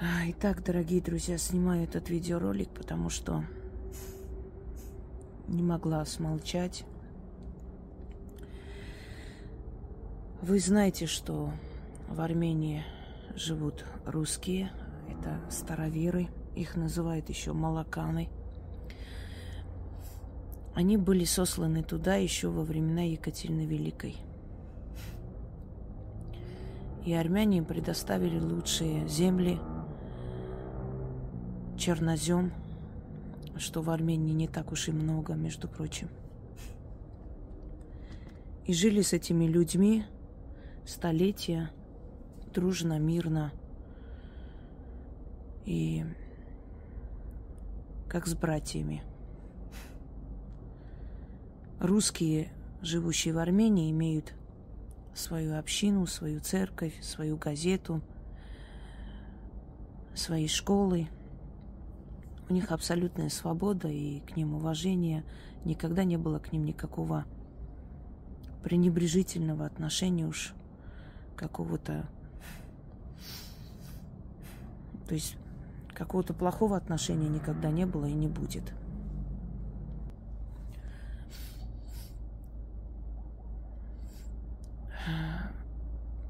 Итак, дорогие друзья, снимаю этот видеоролик, потому что не могла смолчать. Вы знаете, что в Армении живут русские, это староверы, их называют еще молоканы. Они были сосланы туда еще во времена Екатерины Великой. И армяне им предоставили лучшие земли, чернозем, что в Армении не так уж и много, между прочим. И жили с этими людьми столетия, дружно, мирно. И как с братьями. Русские, живущие в Армении, имеют свою общину, свою церковь, свою газету, свои школы. У них абсолютная свобода и к ним уважение. Никогда не было к ним никакого пренебрежительного отношения уж какого-то... То есть какого-то плохого отношения никогда не было и не будет.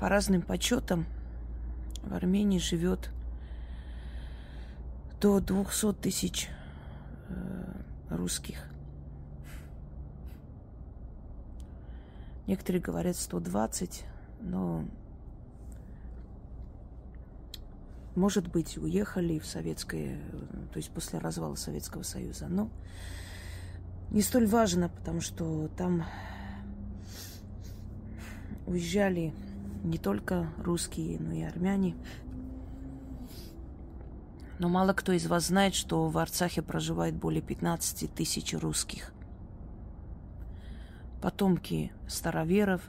По разным подсчетам в Армении живет до 200 тысяч э, русских. Некоторые говорят 120, но может быть, уехали в советское, то есть после развала Советского Союза. Но не столь важно, потому что там уезжали не только русские, но и армяне. Но мало кто из вас знает, что в Арцахе проживает более 15 тысяч русских. Потомки староверов,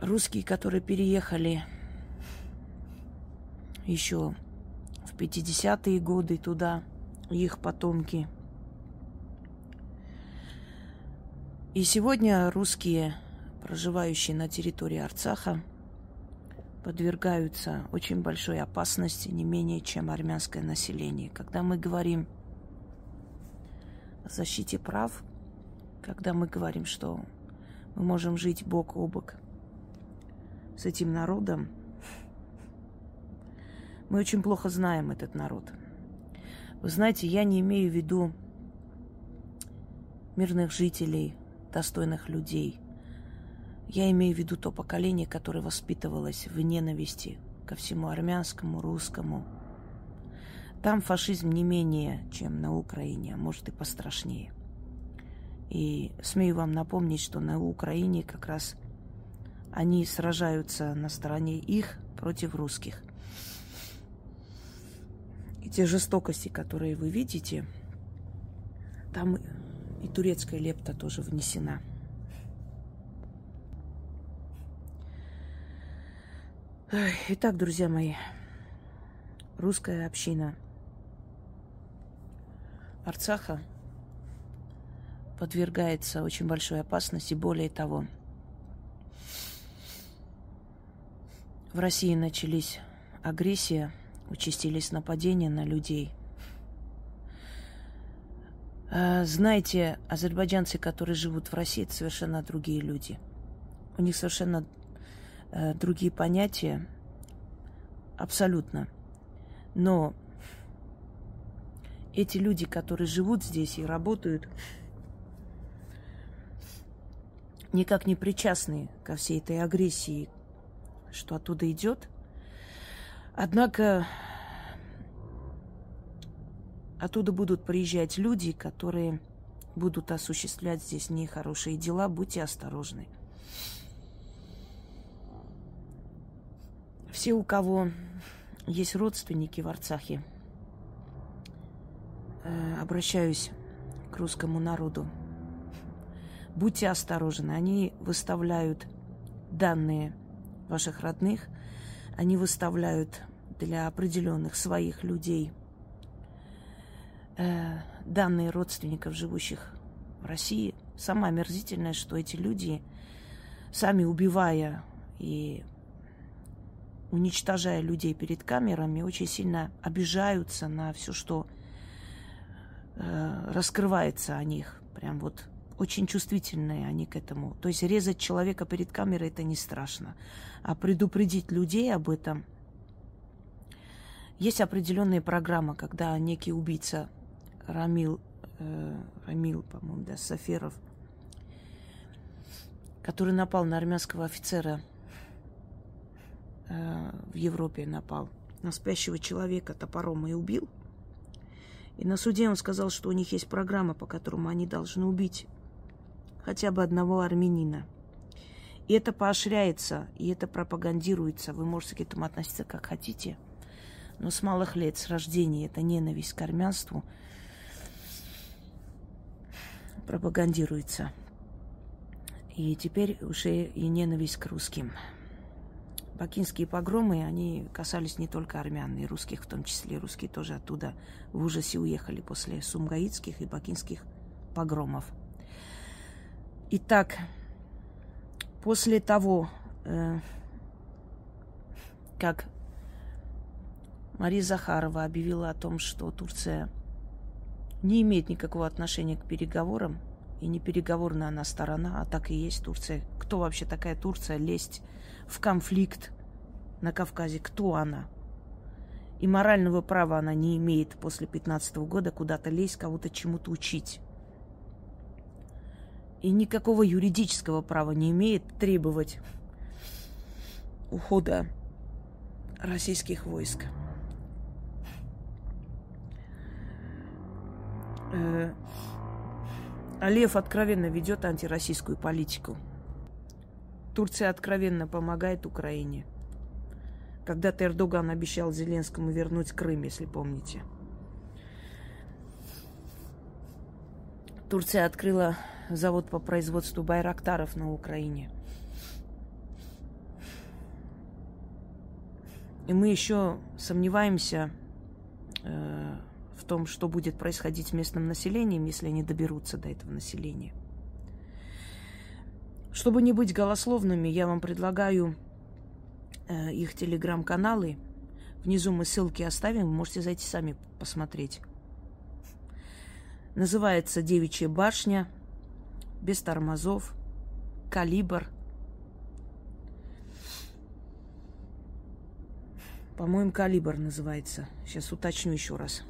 русские, которые переехали еще в 50-е годы туда, их потомки. И сегодня русские, проживающие на территории Арцаха, подвергаются очень большой опасности, не менее, чем армянское население. Когда мы говорим о защите прав, когда мы говорим, что мы можем жить бок о бок с этим народом, мы очень плохо знаем этот народ. Вы знаете, я не имею в виду мирных жителей, достойных людей. Я имею в виду то поколение, которое воспитывалось в ненависти ко всему армянскому, русскому. Там фашизм не менее, чем на Украине, а может и пострашнее. И смею вам напомнить, что на Украине как раз они сражаются на стороне их против русских. И те жестокости, которые вы видите, там и турецкая лепта тоже внесена. Итак, друзья мои, русская община Арцаха подвергается очень большой опасности. Более того, в России начались агрессия участились нападения на людей. А, знаете, азербайджанцы, которые живут в России, это совершенно другие люди. У них совершенно э, другие понятия, абсолютно. Но эти люди, которые живут здесь и работают, никак не причастны ко всей этой агрессии, что оттуда идет – Однако оттуда будут приезжать люди, которые будут осуществлять здесь нехорошие дела. Будьте осторожны. Все, у кого есть родственники в Арцахе, э, обращаюсь к русскому народу. Будьте осторожны. Они выставляют данные ваших родных, они выставляют для определенных своих людей э, данные родственников, живущих в России. Самое омерзительное, что эти люди, сами убивая и уничтожая людей перед камерами, очень сильно обижаются на все, что э, раскрывается о них. Прям вот очень чувствительные они к этому. То есть резать человека перед камерой это не страшно. А предупредить людей об этом есть определенная программа, когда некий убийца Рамил, э, Рамил, по-моему, да, Саферов, который напал на армянского офицера в Европе, напал на спящего человека топором и убил. И на суде он сказал, что у них есть программа, по которому они должны убить хотя бы одного армянина. И это поощряется, и это пропагандируется. Вы можете к этому относиться как хотите. Но с малых лет, с рождения, эта ненависть к армянству пропагандируется. И теперь уже и ненависть к русским. Бакинские погромы, они касались не только армян, и русских в том числе. Русские тоже оттуда в ужасе уехали после сумгаитских и бакинских погромов. Итак, после того, э, как Мария Захарова объявила о том, что Турция не имеет никакого отношения к переговорам, и не переговорная она сторона, а так и есть Турция. Кто вообще такая Турция? Лезть в конфликт на Кавказе. Кто она? И морального права она не имеет после 15 года куда-то лезть, кого-то чему-то учить и никакого юридического права не имеет требовать ухода российских войск. Э, Алиев откровенно ведет антироссийскую политику. Турция откровенно помогает Украине. Когда-то Эрдоган обещал Зеленскому вернуть Крым, если помните. Турция открыла завод по производству байрактаров на Украине. И мы еще сомневаемся э, в том, что будет происходить с местным населением, если они доберутся до этого населения. Чтобы не быть голословными, я вам предлагаю э, их телеграм-каналы. Внизу мы ссылки оставим, вы можете зайти сами посмотреть. Называется «Девичья башня», без тормозов, калибр. По-моему, калибр называется. Сейчас уточню еще раз.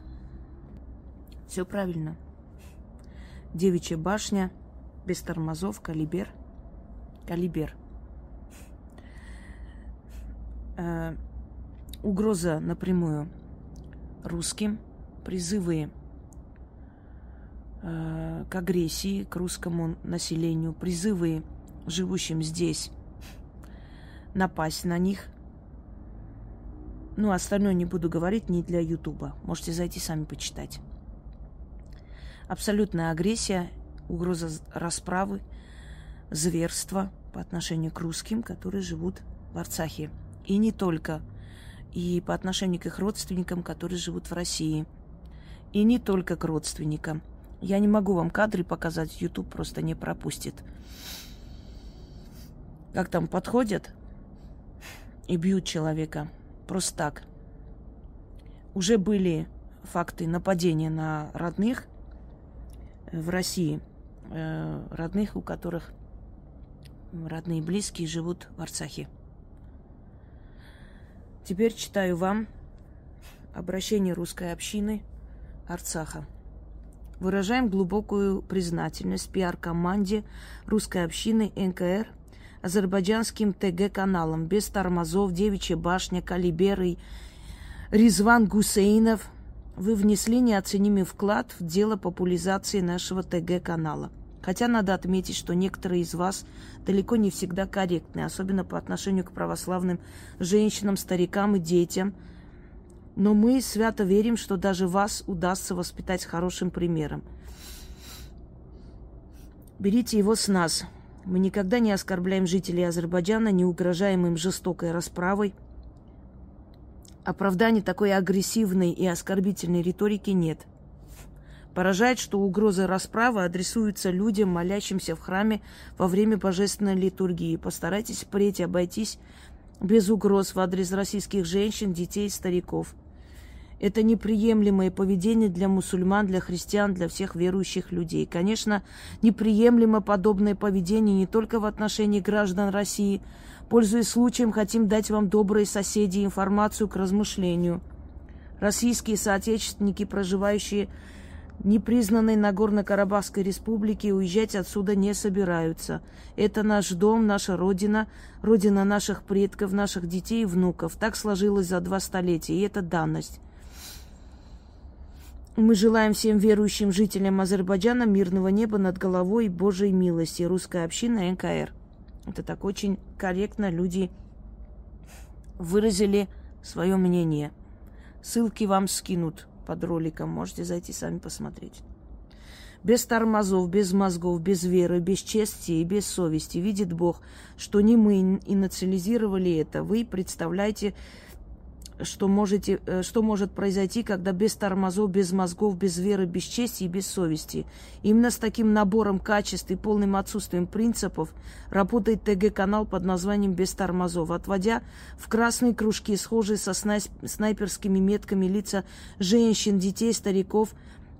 Все правильно. Девичья башня, без тормозов, калибер. Калибер. Э, угроза напрямую русским, призывы Э, к агрессии, к русскому населению, призывы живущим здесь напасть на них. Ну, остальное не буду говорить не для Ютуба. Можете зайти сами почитать. Абсолютная агрессия, угроза расправы, зверство по отношению к русским, которые живут в Арцахе. И не только. И по отношению к их родственникам, которые живут в России. И не только к родственникам – я не могу вам кадры показать, YouTube просто не пропустит. Как там подходят и бьют человека. Просто так. Уже были факты нападения на родных в России. Э, родных, у которых родные и близкие живут в Арцахе. Теперь читаю вам обращение русской общины Арцаха. Выражаем глубокую признательность пиар-команде русской общины НКР, азербайджанским ТГ-каналам без тормозов, Девичья башня, Калибер Ризван Гусейнов. Вы внесли неоценимый вклад в дело популяризации нашего ТГ-канала. Хотя надо отметить, что некоторые из вас далеко не всегда корректны, особенно по отношению к православным женщинам, старикам и детям – но мы свято верим, что даже вас удастся воспитать хорошим примером. Берите его с нас. Мы никогда не оскорбляем жителей Азербайджана, не угрожаем им жестокой расправой. Оправданий такой агрессивной и оскорбительной риторики нет. Поражает, что угрозы расправы адресуются людям, молящимся в храме во время божественной литургии. Постарайтесь впредь обойтись без угроз в адрес российских женщин, детей и стариков. Это неприемлемое поведение для мусульман, для христиан, для всех верующих людей. Конечно, неприемлемо подобное поведение не только в отношении граждан России. Пользуясь случаем, хотим дать вам, добрые соседи, информацию к размышлению. Российские соотечественники, проживающие непризнанной Нагорно-Карабахской республики уезжать отсюда не собираются. Это наш дом, наша родина, родина наших предков, наших детей и внуков. Так сложилось за два столетия, и это данность. Мы желаем всем верующим жителям Азербайджана мирного неба над головой и Божьей милости. Русская община НКР. Это так очень корректно люди выразили свое мнение. Ссылки вам скинут под роликом. Можете зайти сами посмотреть. Без тормозов, без мозгов, без веры, без чести и без совести видит Бог, что не мы инициализировали это. Вы представляете что, можете, э, что может произойти, когда без тормозов, без мозгов, без веры, без чести и без совести. Именно с таким набором качеств и полным отсутствием принципов работает ТГ-канал под названием «Без тормозов», отводя в красные кружки, схожие со снайперскими метками лица женщин, детей, стариков –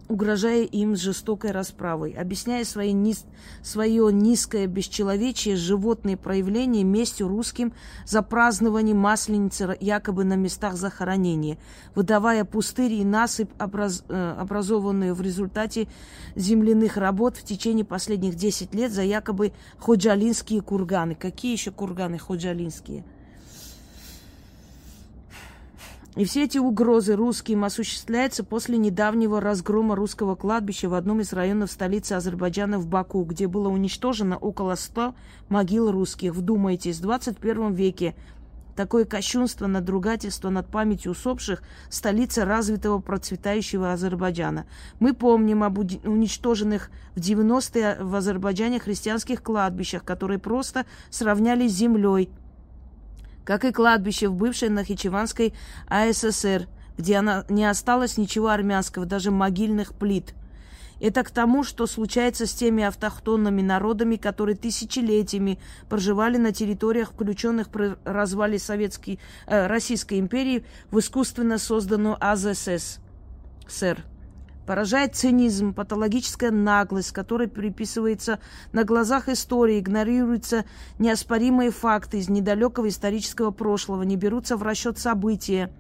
угрожая им жестокой расправой, объясняя свои низ... свое низкое бесчеловечие, животные проявления местью русским за празднование Масленицы якобы на местах захоронения, выдавая пустыри и насыпь, образ... Э, образованную в результате земляных работ в течение последних 10 лет за якобы ходжалинские курганы. Какие еще курганы ходжалинские? И все эти угрозы русским осуществляются после недавнего разгрома русского кладбища в одном из районов столицы Азербайджана в Баку, где было уничтожено около 100 могил русских. Вдумайтесь, в 21 веке такое кощунство, надругательство над памятью усопших – столица развитого процветающего Азербайджана. Мы помним об уничтоженных в 90-е в Азербайджане христианских кладбищах, которые просто сравняли с землей – как и кладбище в бывшей Нахичеванской АССР, где она, не осталось ничего армянского, даже могильных плит. Это к тому, что случается с теми автохтонными народами, которые тысячелетиями проживали на территориях, включенных при развале Советской, э, Российской империи в искусственно созданную АЗСС. Сэр. Поражает цинизм, патологическая наглость, которой приписывается на глазах истории, игнорируются неоспоримые факты из недалекого исторического прошлого, не берутся в расчет события,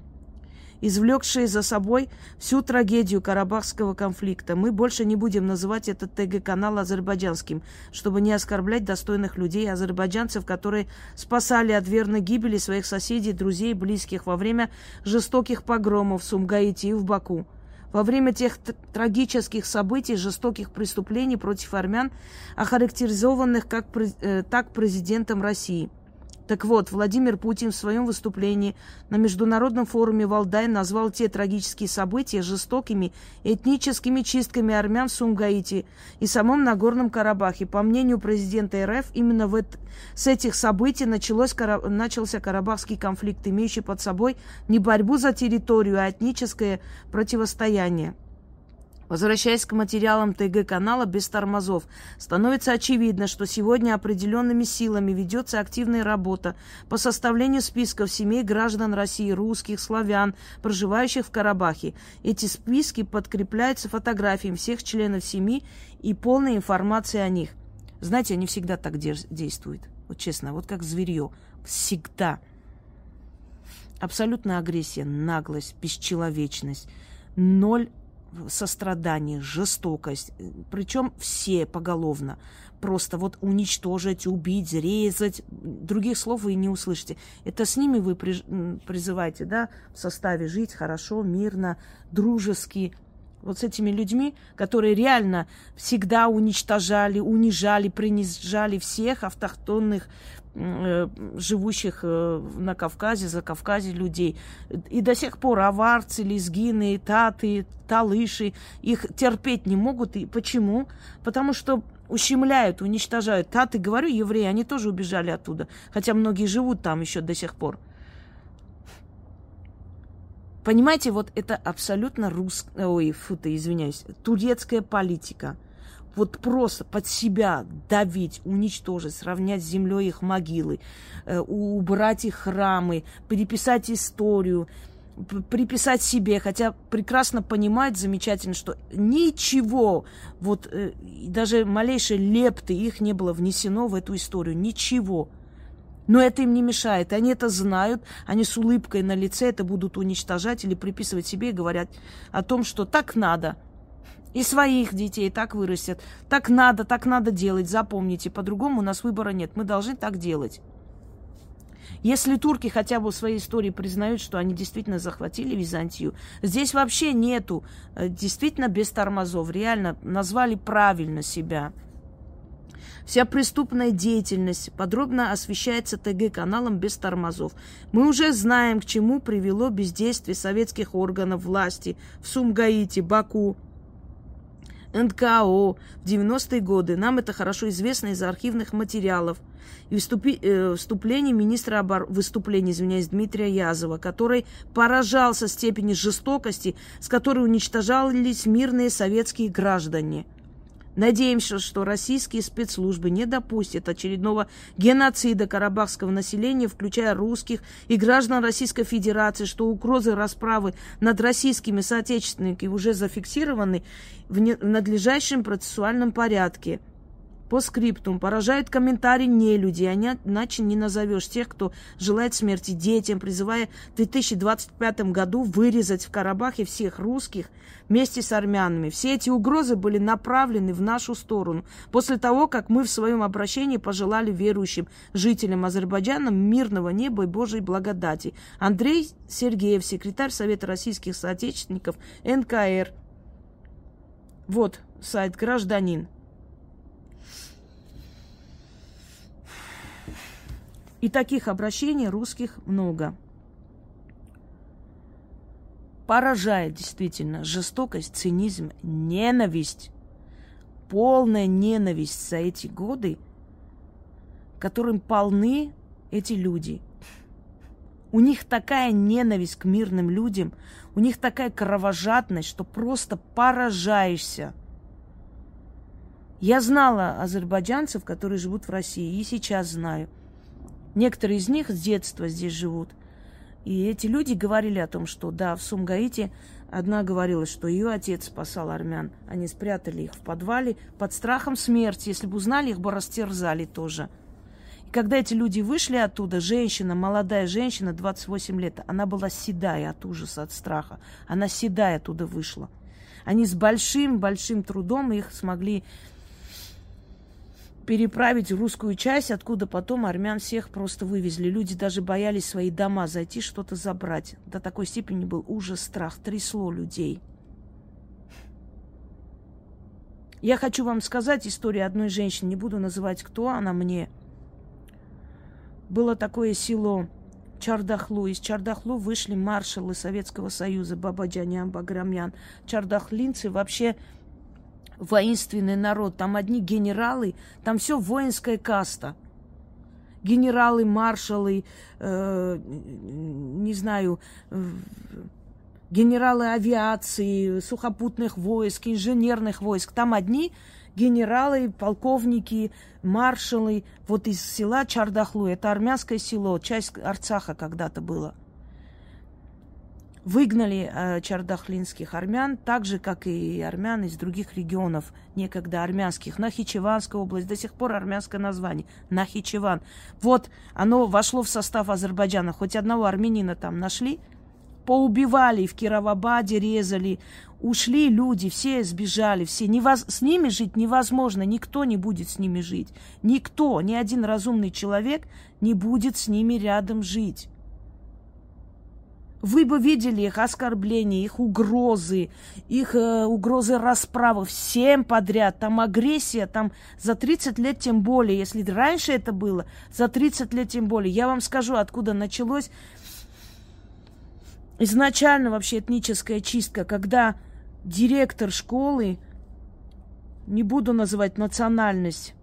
извлекшие за собой всю трагедию Карабахского конфликта. Мы больше не будем называть этот ТГ-канал азербайджанским, чтобы не оскорблять достойных людей, азербайджанцев, которые спасали от верной гибели своих соседей, друзей, близких во время жестоких погромов в Сумгаите и в Баку во время тех трагических событий, жестоких преступлений против армян, охарактеризованных как, э, так президентом России. Так вот, Владимир Путин в своем выступлении на Международном форуме Валдай назвал те трагические события жестокими этническими чистками армян в Сумгаите и самом Нагорном Карабахе. По мнению президента РФ, именно в это, с этих событий началось, начался Карабахский конфликт, имеющий под собой не борьбу за территорию, а этническое противостояние. Возвращаясь к материалам ТГ-канала без тормозов, становится очевидно, что сегодня определенными силами ведется активная работа по составлению списков семей граждан России, русских, славян, проживающих в Карабахе. Эти списки подкрепляются фотографиями всех членов семьи и полной информацией о них. Знаете, они всегда так действуют. Вот честно, вот как зверье. Всегда. Абсолютная агрессия, наглость, бесчеловечность. Ноль сострадание, жестокость, причем все поголовно. Просто вот уничтожить, убить, резать. Других слов вы не услышите. Это с ними вы призываете, да, в составе жить хорошо, мирно, дружески. Вот с этими людьми, которые реально всегда уничтожали, унижали, принижали всех автохтонных живущих э, на Кавказе, за Кавказе людей. И до сих пор аварцы, лезгины, таты, талыши их терпеть не могут. И почему? Потому что ущемляют, уничтожают. Таты, говорю, евреи, они тоже убежали оттуда. Хотя многие живут там еще до сих пор. Понимаете, вот это абсолютно русская, ой, фу ты, извиняюсь, турецкая политика – вот просто под себя давить, уничтожить, сравнять с землей их могилы, э, убрать их храмы, переписать историю, приписать себе, хотя прекрасно понимает замечательно, что ничего, вот э, даже малейшей лепты их не было внесено в эту историю, ничего. Но это им не мешает. Они это знают, они с улыбкой на лице это будут уничтожать или приписывать себе и говорят о том, что так надо. И своих детей так вырастят. Так надо, так надо делать, запомните. По-другому у нас выбора нет. Мы должны так делать. Если турки хотя бы в своей истории признают, что они действительно захватили Византию, здесь вообще нету, э, действительно без тормозов, реально назвали правильно себя. Вся преступная деятельность подробно освещается ТГ-каналом без тормозов. Мы уже знаем, к чему привело бездействие советских органов власти в Сумгаите, Баку, НКО в 90-е годы. Нам это хорошо известно из архивных материалов. И вступи, э, вступление министра обор... выступление, извиняюсь, Дмитрия Язова, который поражался степени жестокости, с которой уничтожались мирные советские граждане – Надеемся, что российские спецслужбы не допустят очередного геноцида карабахского населения, включая русских и граждан Российской Федерации, что угрозы расправы над российскими соотечественниками уже зафиксированы в надлежащем процессуальном порядке – по скриптум поражают комментарии не люди, а иначе не назовешь тех, кто желает смерти детям, призывая в 2025 году вырезать в Карабахе всех русских вместе с армянами. Все эти угрозы были направлены в нашу сторону. После того, как мы в своем обращении пожелали верующим жителям Азербайджана мирного неба и Божьей благодати. Андрей Сергеев, секретарь Совета российских соотечественников НКР. Вот сайт «Гражданин». И таких обращений русских много. Поражает действительно жестокость, цинизм, ненависть. Полная ненависть за эти годы, которым полны эти люди. У них такая ненависть к мирным людям, у них такая кровожадность, что просто поражаешься. Я знала азербайджанцев, которые живут в России, и сейчас знаю. Некоторые из них с детства здесь живут. И эти люди говорили о том, что да, в Сумгаите одна говорила, что ее отец спасал армян. Они спрятали их в подвале под страхом смерти. Если бы узнали, их бы растерзали тоже. И когда эти люди вышли оттуда, женщина, молодая женщина, 28 лет, она была седая от ужаса, от страха. Она седая оттуда вышла. Они с большим-большим трудом их смогли переправить русскую часть, откуда потом армян всех просто вывезли. Люди даже боялись свои дома зайти, что-то забрать. До такой степени был ужас, страх, трясло людей. Я хочу вам сказать историю одной женщины, не буду называть, кто она мне. Было такое село Чардахлу. Из Чардахлу вышли маршалы Советского Союза Бабаджанян, Баграмян. Чардахлинцы вообще воинственный народ, там одни генералы, там все воинская каста. Генералы, маршалы, э, не знаю, э, генералы авиации, сухопутных войск, инженерных войск. Там одни генералы, полковники, маршалы. Вот из села Чардахлу, это армянское село, часть Арцаха когда-то было – выгнали э, чардахлинских армян, так же, как и армян из других регионов, некогда армянских. Нахичеванская область, до сих пор армянское название. Нахичеван. Вот оно вошло в состав Азербайджана. Хоть одного армянина там нашли, поубивали, в Кировабаде резали, ушли люди, все сбежали, все. Невоз... С ними жить невозможно, никто не будет с ними жить. Никто, ни один разумный человек не будет с ними рядом жить. Вы бы видели их оскорбления, их угрозы, их э, угрозы расправы всем подряд. Там агрессия, там за 30 лет тем более. Если раньше это было, за 30 лет тем более. Я вам скажу, откуда началось изначально вообще этническая чистка, когда директор школы, не буду называть национальность,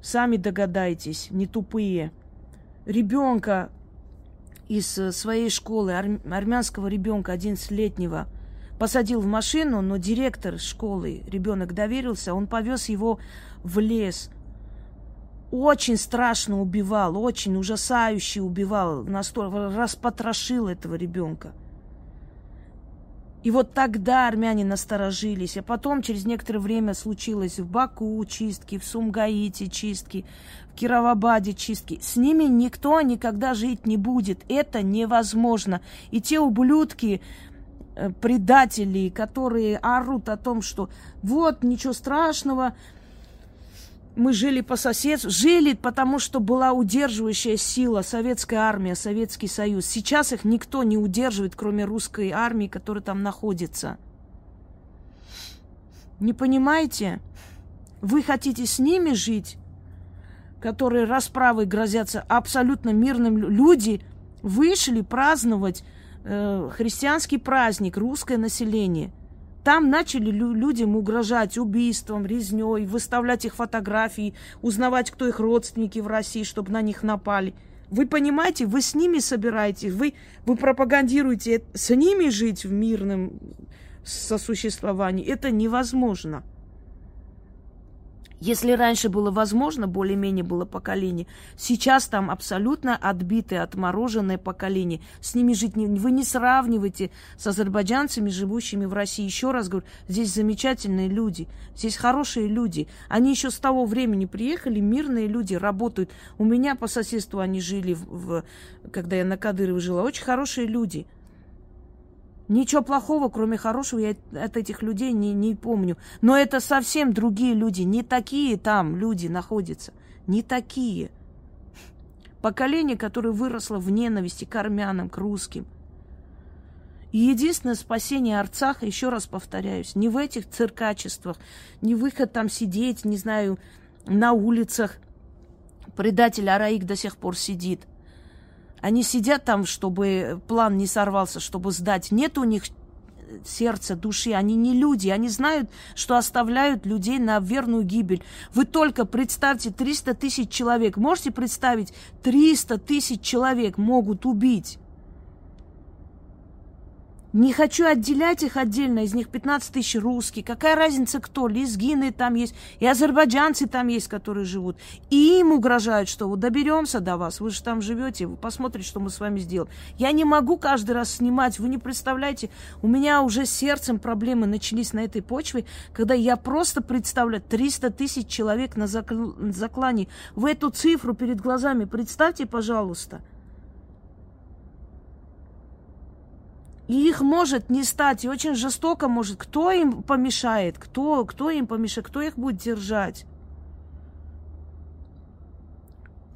сами догадайтесь, не тупые, ребенка из э, своей школы армянского ребенка 11-летнего посадил в машину, но директор школы, ребенок доверился, он повез его в лес. Очень страшно убивал, очень ужасающе убивал, настолько распотрошил этого ребенка. И вот тогда армяне насторожились, а потом через некоторое время случилось в Баку чистки, в Сумгаите чистки, в Кировабаде чистки. С ними никто никогда жить не будет. Это невозможно. И те ублюдки, э, предатели, которые орут о том, что вот, ничего страшного, мы жили по соседству, жили, потому что была удерживающая сила, советская армия, Советский Союз. Сейчас их никто не удерживает, кроме русской армии, которая там находится. Не понимаете? Вы хотите с ними жить, которые расправой грозятся абсолютно мирным люди, вышли праздновать э, христианский праздник, русское население. Там начали лю- людям угрожать убийством, резней, выставлять их фотографии, узнавать, кто их родственники в России, чтобы на них напали. Вы понимаете, вы с ними собираетесь, вы, вы пропагандируете с ними жить в мирном сосуществовании. Это невозможно. Если раньше было возможно, более-менее было поколение, сейчас там абсолютно отбитое, отмороженное поколение. С ними жить не, вы не сравниваете с азербайджанцами, живущими в России. Еще раз говорю, здесь замечательные люди, здесь хорошие люди. Они еще с того времени приехали, мирные люди, работают. У меня по соседству они жили, в, когда я на Кадырове жила. Очень хорошие люди – Ничего плохого, кроме хорошего, я от этих людей не, не помню. Но это совсем другие люди. Не такие там люди находятся. Не такие. Поколение, которое выросло в ненависти к армянам, к русским. И единственное спасение Арцаха, еще раз повторяюсь, не в этих циркачествах, не выход там сидеть, не знаю, на улицах. Предатель Араик до сих пор сидит – они сидят там, чтобы план не сорвался, чтобы сдать. Нет у них сердца, души. Они не люди. Они знают, что оставляют людей на верную гибель. Вы только представьте 300 тысяч человек. Можете представить, 300 тысяч человек могут убить. Не хочу отделять их отдельно, из них 15 тысяч русские. Какая разница кто? Лезгины там есть, и азербайджанцы там есть, которые живут. И им угрожают, что вот доберемся до вас, вы же там живете, вы посмотрите, что мы с вами сделаем. Я не могу каждый раз снимать, вы не представляете, у меня уже сердцем проблемы начались на этой почве, когда я просто представляю 300 тысяч человек на заклане. Вы эту цифру перед глазами представьте, пожалуйста. И их может не стать, и очень жестоко может. Кто им помешает? Кто, кто им помешает? Кто их будет держать?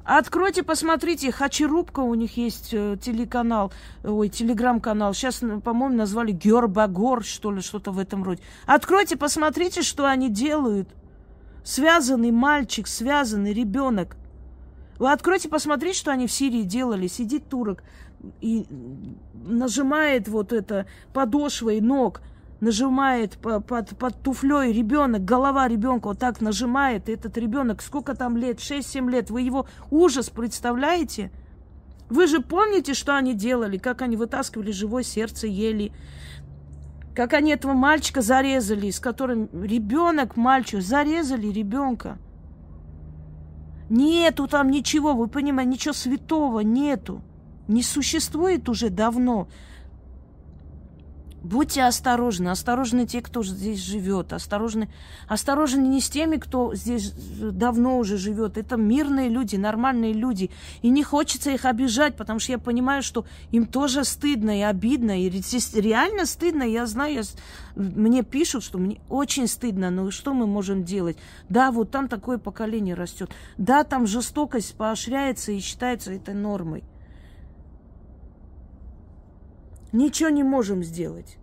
Откройте, посмотрите, Хачерубка, у них есть э, телеканал, ой, телеграм-канал. Сейчас, по-моему, назвали Гербагор, что ли, что-то в этом роде. Откройте, посмотрите, что они делают. Связанный мальчик, связанный ребенок. Вы откройте, посмотрите, что они в Сирии делали. Сидит турок, и нажимает вот это подошвой ног, нажимает под, под, под туфлей ребенок, голова ребенка вот так нажимает, и этот ребенок, сколько там лет, 6-7 лет, вы его ужас представляете? Вы же помните, что они делали, как они вытаскивали живое сердце, ели, как они этого мальчика зарезали, с которым ребенок, мальчик, зарезали ребенка. Нету там ничего, вы понимаете, ничего святого нету не существует уже давно. Будьте осторожны, осторожны те, кто здесь живет, осторожны, осторожны не с теми, кто здесь давно уже живет. Это мирные люди, нормальные люди. И не хочется их обижать, потому что я понимаю, что им тоже стыдно и обидно. И реально стыдно, я знаю, я, мне пишут, что мне очень стыдно, но что мы можем делать? Да, вот там такое поколение растет. Да, там жестокость поощряется и считается этой нормой. Ничего не можем сделать.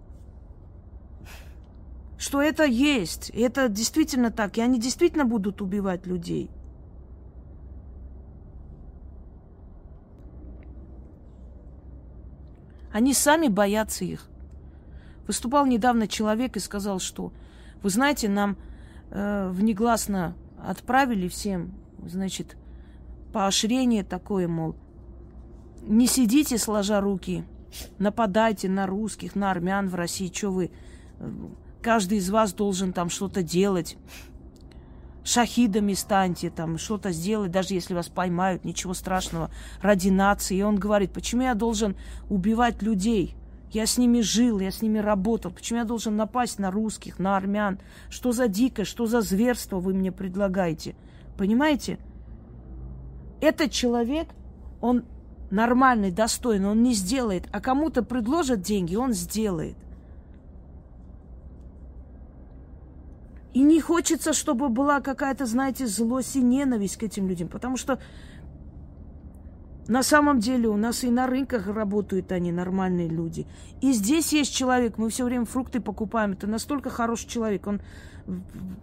Что это есть, это действительно так, и они действительно будут убивать людей. Они сами боятся их. Выступал недавно человек и сказал, что, вы знаете, нам э, внегласно отправили всем, значит, поощрение такое, мол, не сидите сложа руки, Нападайте на русских, на армян в России. Что вы? Каждый из вас должен там что-то делать. Шахидами станьте, там что-то сделать, даже если вас поймают, ничего страшного, ради нации. И он говорит, почему я должен убивать людей? Я с ними жил, я с ними работал. Почему я должен напасть на русских, на армян? Что за дикость, что за зверство вы мне предлагаете? Понимаете? Этот человек, он нормальный, достойный, он не сделает. А кому-то предложат деньги, он сделает. И не хочется, чтобы была какая-то, знаете, злость и ненависть к этим людям. Потому что на самом деле у нас и на рынках работают они, нормальные люди. И здесь есть человек, мы все время фрукты покупаем. Это настолько хороший человек. Он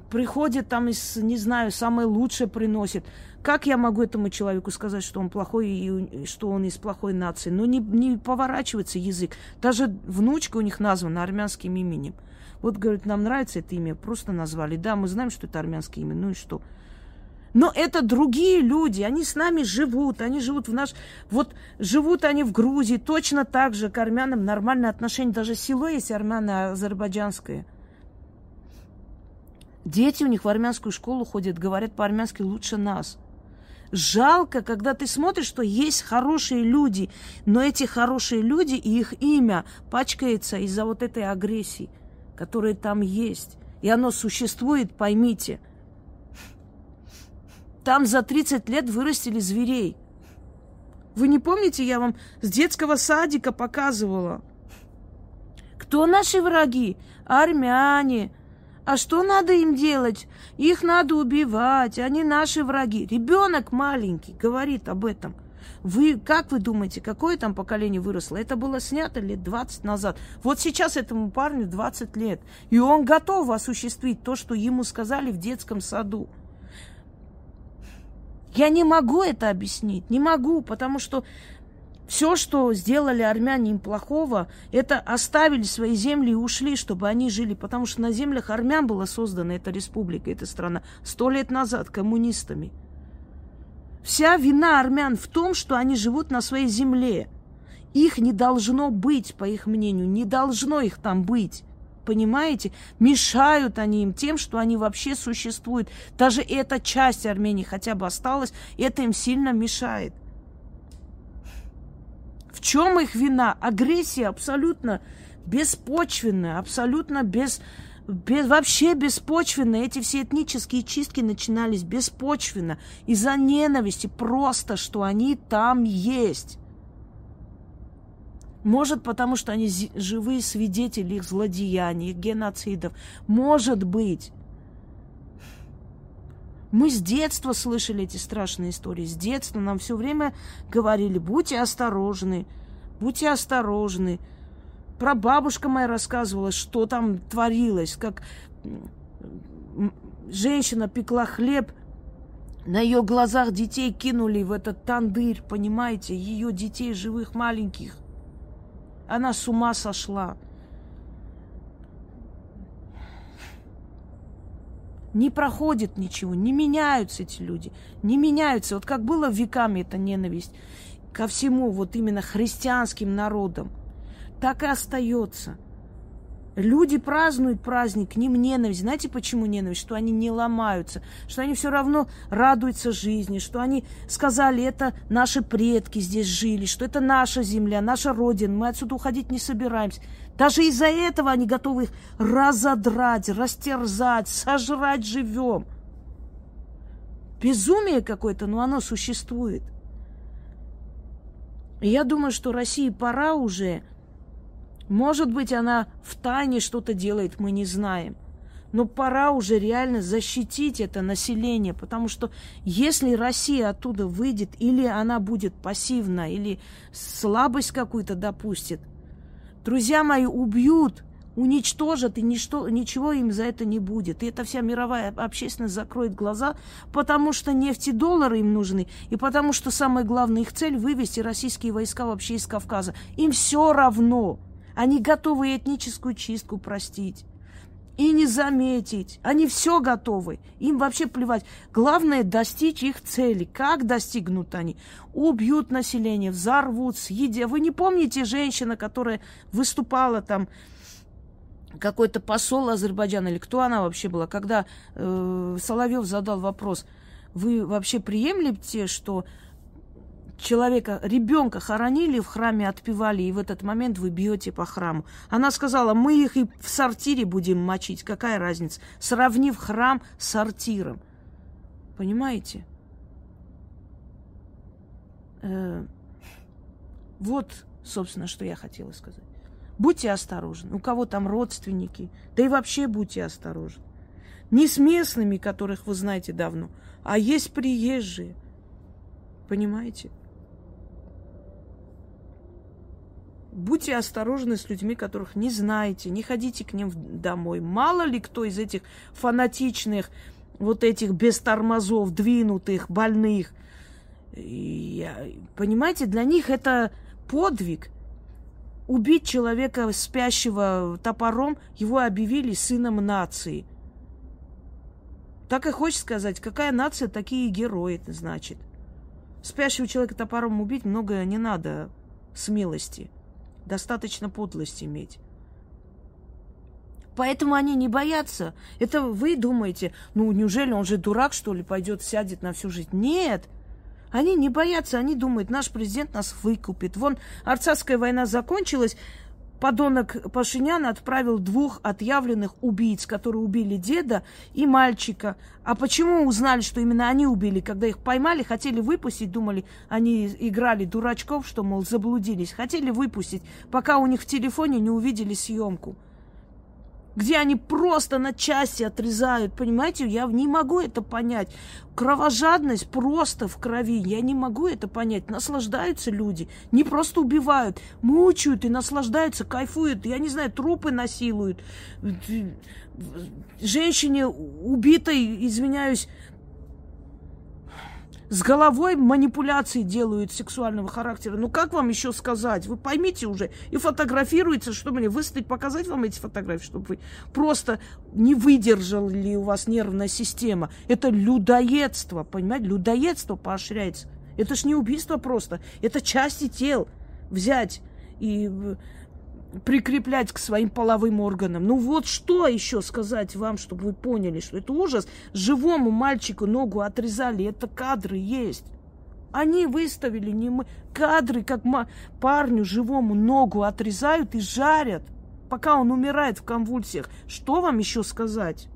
приходит там из, не знаю, самое лучшее приносит. Как я могу этому человеку сказать, что он плохой и что он из плохой нации? Ну, не, не поворачивается язык. Даже внучка у них названа армянским именем. Вот, говорит, нам нравится это имя, просто назвали. Да, мы знаем, что это армянское имя, ну и что? Но это другие люди, они с нами живут, они живут в наш... Вот живут они в Грузии, точно так же к армянам нормальное отношение. Даже село есть армяно-азербайджанское – Дети у них в армянскую школу ходят, говорят по-армянски лучше нас. Жалко, когда ты смотришь, что есть хорошие люди, но эти хорошие люди и их имя пачкается из-за вот этой агрессии, которая там есть. И оно существует, поймите. Там за 30 лет вырастили зверей. Вы не помните, я вам с детского садика показывала. Кто наши враги? Армяне, а что надо им делать? Их надо убивать, они наши враги. Ребенок маленький говорит об этом. Вы, как вы думаете, какое там поколение выросло? Это было снято лет 20 назад. Вот сейчас этому парню 20 лет. И он готов осуществить то, что ему сказали в детском саду. Я не могу это объяснить, не могу, потому что все, что сделали армяне им плохого, это оставили свои земли и ушли, чтобы они жили. Потому что на землях армян была создана эта республика, эта страна сто лет назад коммунистами. Вся вина армян в том, что они живут на своей земле. Их не должно быть, по их мнению, не должно их там быть. Понимаете? Мешают они им тем, что они вообще существуют. Даже эта часть Армении хотя бы осталась, это им сильно мешает. В чем их вина? Агрессия абсолютно беспочвенная, абсолютно без, без, вообще беспочвенно. Эти все этнические чистки начинались беспочвенно, из-за ненависти, просто, что они там есть. Может, потому что они живые свидетели их злодеяний, их геноцидов. Может быть. Мы с детства слышали эти страшные истории. С детства нам все время говорили, будьте осторожны, будьте осторожны. Про бабушка моя рассказывала, что там творилось, как женщина пекла хлеб, на ее глазах детей кинули в этот тандырь, понимаете, ее детей живых маленьких. Она с ума сошла. Не проходит ничего, не меняются эти люди, не меняются. Вот как было веками эта ненависть ко всему, вот именно христианским народам, так и остается. Люди празднуют праздник, к ним ненависть. Знаете, почему ненависть? Что они не ломаются, что они все равно радуются жизни, что они сказали, это наши предки здесь жили, что это наша земля, наша родина, мы отсюда уходить не собираемся. Даже из-за этого они готовы их разодрать, растерзать, сожрать живем. Безумие какое-то, но оно существует. Я думаю, что России пора уже. Может быть, она в тайне что-то делает, мы не знаем. Но пора уже реально защитить это население, потому что если Россия оттуда выйдет, или она будет пассивна, или слабость какую-то допустит – Друзья мои убьют, уничтожат, и ничто, ничего им за это не будет. И эта вся мировая общественность закроет глаза, потому что нефть и доллары им нужны, и потому что самая главная их цель – вывести российские войска вообще из Кавказа. Им все равно. Они готовы этническую чистку простить. и не заметить. Они все готовы. Им вообще плевать. Главное достичь их цели. Как достигнут они? Убьют население, взорвут, съедят. Вы не помните женщина, которая выступала там какой-то посол Азербайджана или кто она вообще была, когда э, Соловьев задал вопрос, вы вообще приемлете, что человека, ребенка хоронили, в храме отпевали, и в этот момент вы бьете по храму. Она сказала, мы их и в сортире будем мочить. Какая разница? Сравнив храм с сортиром. Понимаете? Э, вот, собственно, что я хотела сказать. Будьте осторожны. У кого там родственники, да и вообще будьте осторожны. Не с местными, которых вы знаете давно, а есть приезжие. Понимаете? Будьте осторожны с людьми, которых не знаете, не ходите к ним домой. Мало ли кто из этих фанатичных, вот этих без тормозов, двинутых, больных. И, понимаете, для них это подвиг. Убить человека, спящего топором, его объявили сыном нации. Так и хочешь сказать, какая нация, такие герои, значит. Спящего человека топором убить много не надо смелости. Достаточно подлости иметь. Поэтому они не боятся. Это вы думаете, ну неужели он же дурак, что ли, пойдет, сядет на всю жизнь? Нет. Они не боятся, они думают, наш президент нас выкупит. Вон, Арцатская война закончилась, подонок Пашинян отправил двух отъявленных убийц, которые убили деда и мальчика. А почему узнали, что именно они убили? Когда их поймали, хотели выпустить, думали, они играли дурачков, что, мол, заблудились. Хотели выпустить, пока у них в телефоне не увидели съемку где они просто на части отрезают, понимаете? Я не могу это понять. Кровожадность просто в крови. Я не могу это понять. Наслаждаются люди. Не просто убивают, мучают и наслаждаются, кайфуют. Я не знаю, трупы насилуют. Женщине убитой, извиняюсь, с головой манипуляции делают сексуального характера. Ну как вам еще сказать? Вы поймите уже. И фотографируется, что мне выставить, показать вам эти фотографии, чтобы вы просто не выдержали у вас нервная система. Это людоедство, понимаете? Людоедство поощряется. Это ж не убийство просто. Это части тел взять и прикреплять к своим половым органам. Ну вот что еще сказать вам, чтобы вы поняли, что это ужас. Живому мальчику ногу отрезали, это кадры есть. Они выставили не мы. Кадры, как парню живому ногу отрезают и жарят, пока он умирает в конвульсиях. Что вам еще сказать?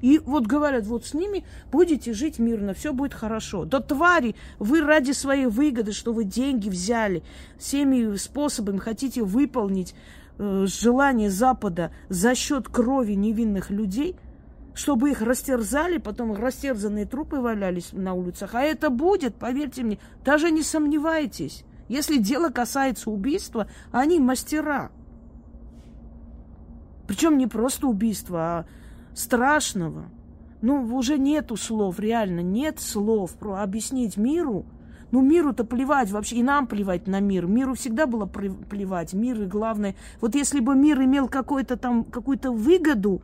И вот говорят, вот с ними будете жить мирно, все будет хорошо. Да твари, вы ради своей выгоды, что вы деньги взяли, всеми способами хотите выполнить э, желание Запада за счет крови невинных людей, чтобы их растерзали, потом растерзанные трупы валялись на улицах. А это будет, поверьте мне, даже не сомневайтесь. Если дело касается убийства, они мастера. Причем не просто убийство, а страшного. Ну, уже нету слов, реально, нет слов про объяснить миру. Ну, миру-то плевать вообще, и нам плевать на мир. Миру всегда было плевать. Мир и главное. Вот если бы мир имел какую-то там, какую-то выгоду,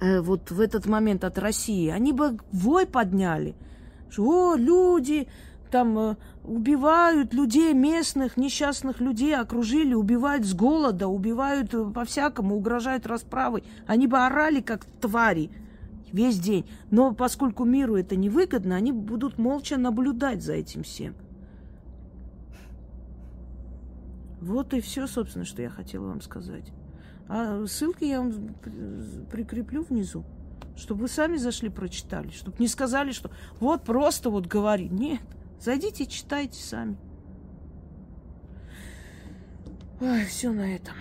э, вот в этот момент от России, они бы вой подняли. Что, о, люди, там э, убивают людей местных, несчастных людей, окружили, убивают с голода, убивают э, по-всякому, угрожают расправой. Они бы орали, как твари, весь день. Но поскольку миру это невыгодно, они будут молча наблюдать за этим всем. Вот и все, собственно, что я хотела вам сказать. А ссылки я вам прикреплю внизу, чтобы вы сами зашли, прочитали, чтобы не сказали, что вот просто вот говори. Нет. Зайдите, читайте сами. Ой, все на этом.